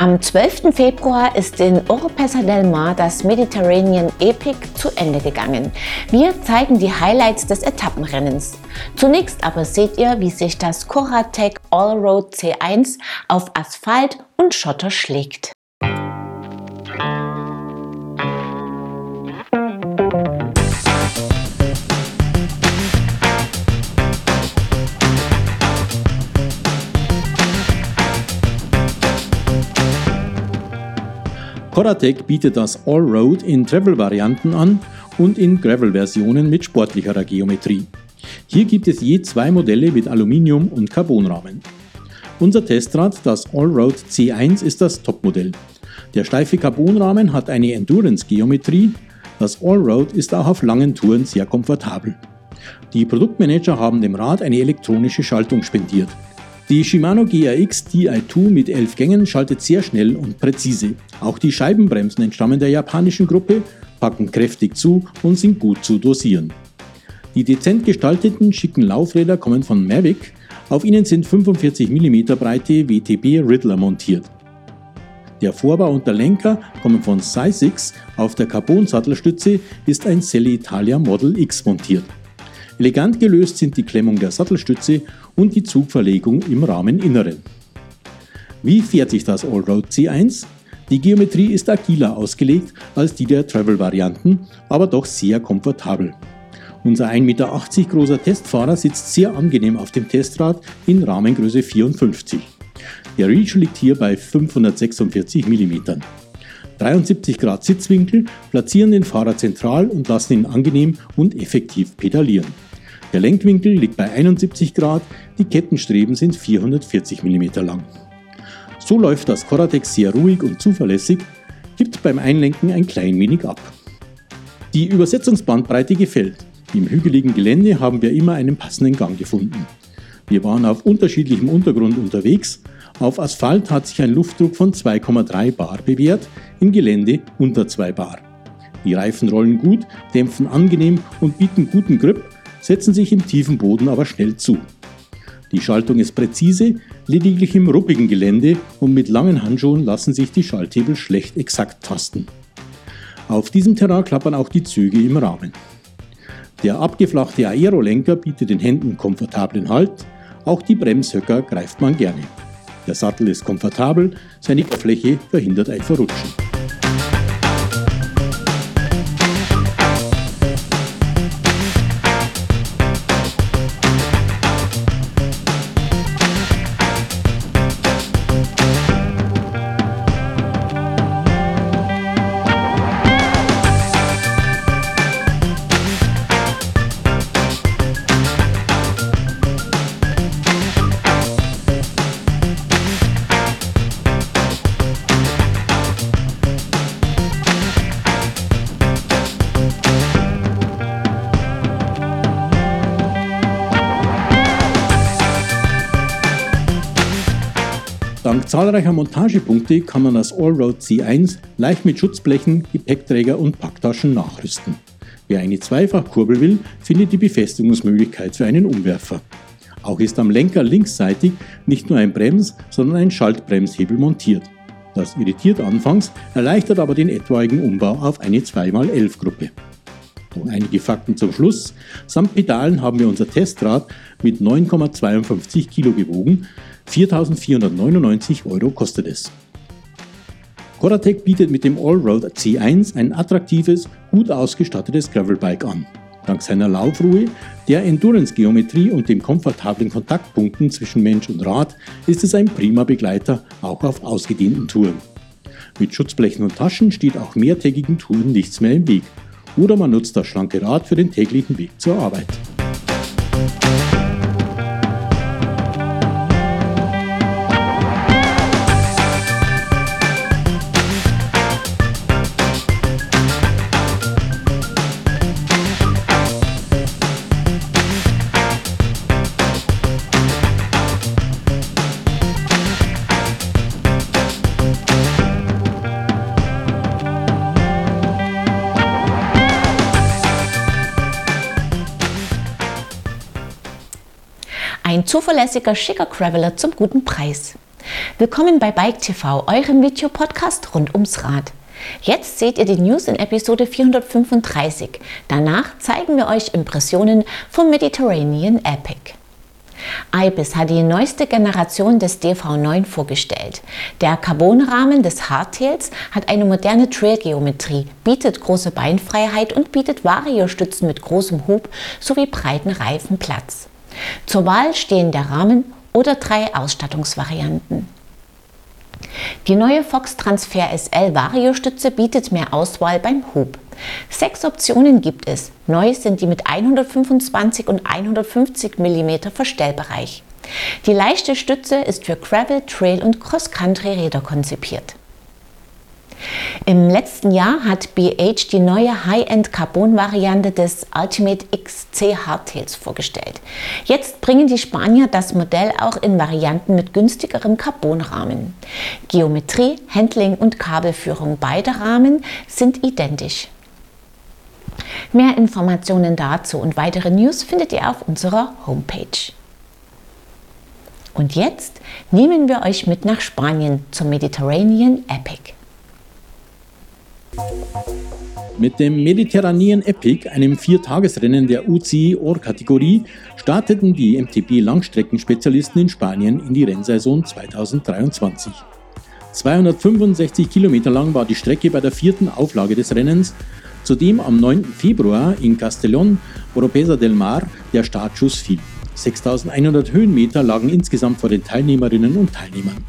Am 12. Februar ist in Oropesa del Mar das Mediterranean Epic zu Ende gegangen. Wir zeigen die Highlights des Etappenrennens. Zunächst aber seht ihr, wie sich das Coratec Allroad C1 auf Asphalt und Schotter schlägt. Coratec bietet das Allroad in Travel-Varianten an und in Gravel-Versionen mit sportlicherer Geometrie. Hier gibt es je zwei Modelle mit Aluminium- und Carbonrahmen. Unser Testrad, das Allroad C1, ist das Topmodell. Der steife Carbonrahmen hat eine Endurance-Geometrie. Das Allroad ist auch auf langen Touren sehr komfortabel. Die Produktmanager haben dem Rad eine elektronische Schaltung spendiert. Die Shimano GRX Di2 mit 11 Gängen schaltet sehr schnell und präzise. Auch die Scheibenbremsen entstammen der japanischen Gruppe, packen kräftig zu und sind gut zu dosieren. Die dezent gestalteten, schicken Laufräder kommen von Mavic. Auf ihnen sind 45 mm breite WTB Riddler montiert. Der Vorbau und der Lenker kommen von Sysix. Auf der Carbon-Sattelstütze ist ein Selle Italia Model X montiert. Elegant gelöst sind die Klemmung der Sattelstütze und die Zugverlegung im Rahmeninneren. Wie fährt sich das Allroad C1? Die Geometrie ist agiler ausgelegt als die der Travel-Varianten, aber doch sehr komfortabel. Unser 1,80 Meter großer Testfahrer sitzt sehr angenehm auf dem Testrad in Rahmengröße 54. Der Reach liegt hier bei 546 mm. 73 Grad Sitzwinkel platzieren den Fahrer zentral und lassen ihn angenehm und effektiv pedalieren. Der Lenkwinkel liegt bei 71 Grad, die Kettenstreben sind 440 mm lang. So läuft das Coratex sehr ruhig und zuverlässig, gibt beim Einlenken ein klein wenig ab. Die Übersetzungsbandbreite gefällt. Im hügeligen Gelände haben wir immer einen passenden Gang gefunden. Wir waren auf unterschiedlichem Untergrund unterwegs. Auf Asphalt hat sich ein Luftdruck von 2,3 bar bewährt, im Gelände unter 2 bar. Die Reifen rollen gut, dämpfen angenehm und bieten guten Grip, setzen sich im tiefen Boden aber schnell zu. Die Schaltung ist präzise, lediglich im ruppigen Gelände und mit langen Handschuhen lassen sich die Schalthebel schlecht exakt tasten. Auf diesem Terrain klappern auch die Züge im Rahmen. Der abgeflachte Aerolenker bietet den Händen komfortablen Halt, auch die Bremshöcker greift man gerne. Der Sattel ist komfortabel, seine Fläche verhindert ein Verrutschen. Zahlreicher Montagepunkte kann man das Allroad C1 leicht mit Schutzblechen, Gepäckträger und Packtaschen nachrüsten. Wer eine Zweifachkurbel will, findet die Befestigungsmöglichkeit für einen Umwerfer. Auch ist am Lenker linksseitig nicht nur ein Brems, sondern ein Schaltbremshebel montiert. Das irritiert anfangs, erleichtert aber den etwaigen Umbau auf eine 2x11-Gruppe. Noch einige Fakten zum Schluss. Samt Pedalen haben wir unser Testrad mit 9,52 Kilo gewogen. 4.499 Euro kostet es. Coratec bietet mit dem Allroad C1 ein attraktives, gut ausgestattetes Gravelbike an. Dank seiner Laufruhe, der Endurance-Geometrie und den komfortablen Kontaktpunkten zwischen Mensch und Rad ist es ein prima Begleiter auch auf ausgedehnten Touren. Mit Schutzblechen und Taschen steht auch mehrtägigen Touren nichts mehr im Weg oder man nutzt das schlanke Rad für den täglichen Weg zur Arbeit. Ein zuverlässiger, schicker Graveler zum guten Preis. Willkommen bei Bike TV, eurem Videopodcast rund ums Rad. Jetzt seht ihr die News in Episode 435. Danach zeigen wir euch Impressionen vom Mediterranean Epic. IBIS hat die neueste Generation des DV9 vorgestellt. Der Carbonrahmen des Hardtails hat eine moderne Trailgeometrie, bietet große Beinfreiheit und bietet Variostützen mit großem Hub sowie breiten Reifen Platz. Zur Wahl stehen der Rahmen oder drei Ausstattungsvarianten. Die neue Fox Transfer SL Variostütze bietet mehr Auswahl beim Hub. Sechs Optionen gibt es. Neu sind die mit 125 und 150 mm Verstellbereich. Die leichte Stütze ist für Gravel, Trail und Cross-Country-Räder konzipiert. Im letzten Jahr hat BH die neue High-End-Carbon-Variante des Ultimate XC Hardtails vorgestellt. Jetzt bringen die Spanier das Modell auch in Varianten mit günstigerem Carbonrahmen. Geometrie, Handling und Kabelführung beider Rahmen sind identisch. Mehr Informationen dazu und weitere News findet ihr auf unserer Homepage. Und jetzt nehmen wir euch mit nach Spanien zum Mediterranean Epic. Mit dem Mediterranean Epic, einem Viertagesrennen der UCI Or-Kategorie, starteten die MTB Langstreckenspezialisten in Spanien in die Rennsaison 2023. 265 Kilometer lang war die Strecke bei der vierten Auflage des Rennens, zudem am 9. Februar in Castellón, Oropesa del Mar, der Startschuss fiel. 6100 Höhenmeter lagen insgesamt vor den Teilnehmerinnen und Teilnehmern.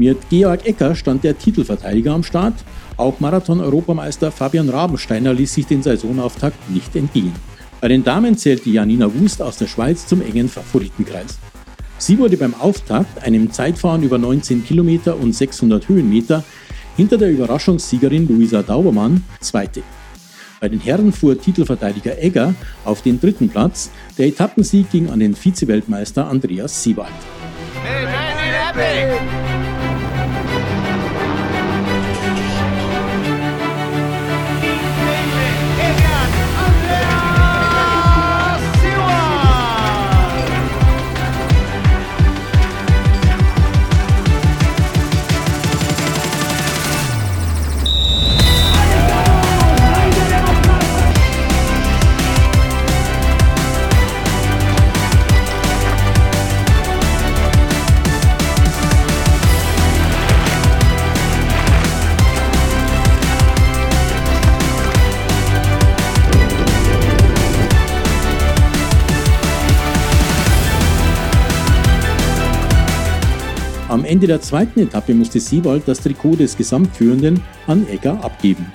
Mit Georg Ecker stand der Titelverteidiger am Start. Auch Marathon-Europameister Fabian Rabensteiner ließ sich den Saisonauftakt nicht entgehen. Bei den Damen zählte Janina Wust aus der Schweiz zum engen Favoritenkreis. Sie wurde beim Auftakt, einem Zeitfahren über 19 Kilometer und 600 Höhenmeter, hinter der Überraschungssiegerin Luisa Daubermann Zweite. Bei den Herren fuhr Titelverteidiger Egger auf den dritten Platz. Der Etappensieg ging an den Vize-Weltmeister Andreas Siewald. Hey, Ende der zweiten Etappe musste Siewald das Trikot des Gesamtführenden an Egger abgeben.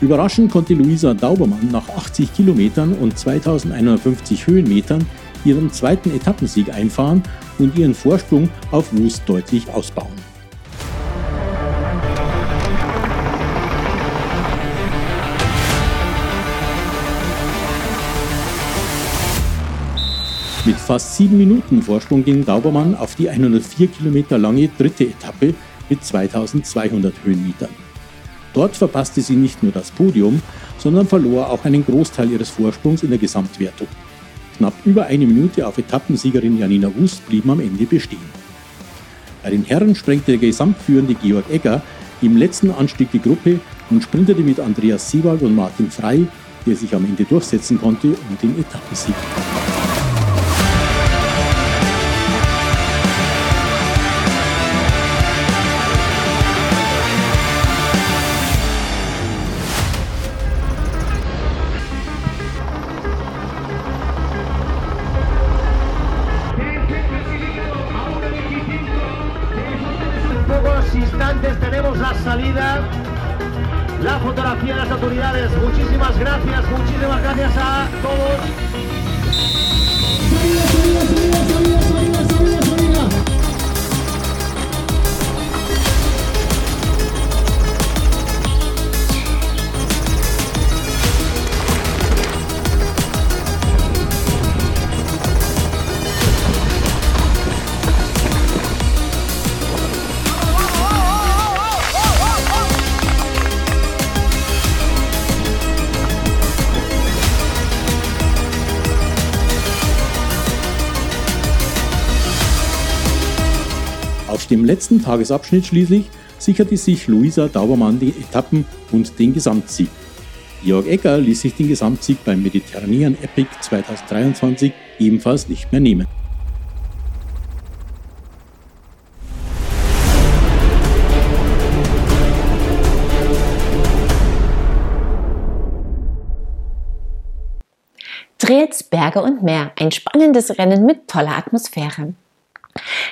Überraschend konnte Luisa Daubermann nach 80 Kilometern und 2150 Höhenmetern ihren zweiten Etappensieg einfahren und ihren Vorsprung auf Wust deutlich ausbauen. Mit fast sieben Minuten Vorsprung ging Daubermann auf die 104 Kilometer lange dritte Etappe mit 2200 Höhenmetern. Dort verpasste sie nicht nur das Podium, sondern verlor auch einen Großteil ihres Vorsprungs in der Gesamtwertung. Knapp über eine Minute auf Etappensiegerin Janina Wust blieben am Ende bestehen. Bei den Herren sprengte der gesamtführende Georg Egger im letzten Anstieg die Gruppe und sprintete mit Andreas Siewald und Martin Frei, der sich am Ende durchsetzen konnte, um den Etappensieg. Instantes tenemos la salida, la fotografía de las autoridades. Muchísimas gracias, muchísimas gracias a todos. Dem letzten Tagesabschnitt schließlich sicherte sich Luisa Daubermann die Etappen und den Gesamtsieg. Georg Egger ließ sich den Gesamtsieg beim Mediterranean Epic 2023 ebenfalls nicht mehr nehmen. Trails, Berge und Meer. Ein spannendes Rennen mit toller Atmosphäre.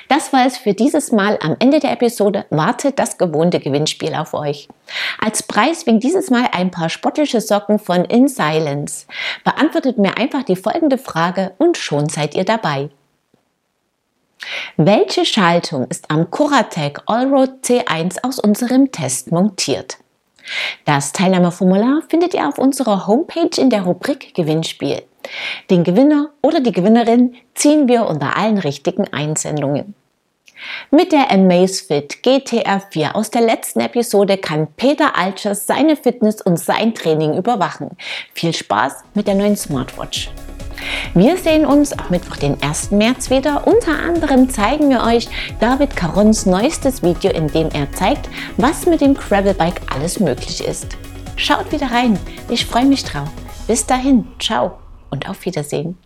Das war es für dieses Mal. Am Ende der Episode wartet das gewohnte Gewinnspiel auf euch. Als Preis winkt dieses Mal ein paar sportliche Socken von In Silence. Beantwortet mir einfach die folgende Frage und schon seid ihr dabei. Welche Schaltung ist am Coratec Allroad C1 aus unserem Test montiert? Das Teilnahmeformular findet ihr auf unserer Homepage in der Rubrik Gewinnspiel. Den Gewinner oder die Gewinnerin ziehen wir unter allen richtigen Einsendungen. Mit der Amazfit GTR4 aus der letzten Episode kann Peter Altschers seine Fitness und sein Training überwachen. Viel Spaß mit der neuen Smartwatch. Wir sehen uns am Mittwoch, den 1. März wieder. Unter anderem zeigen wir euch David Carons neuestes Video, in dem er zeigt, was mit dem Gravelbike alles möglich ist. Schaut wieder rein, ich freue mich drauf. Bis dahin, ciao und auf Wiedersehen.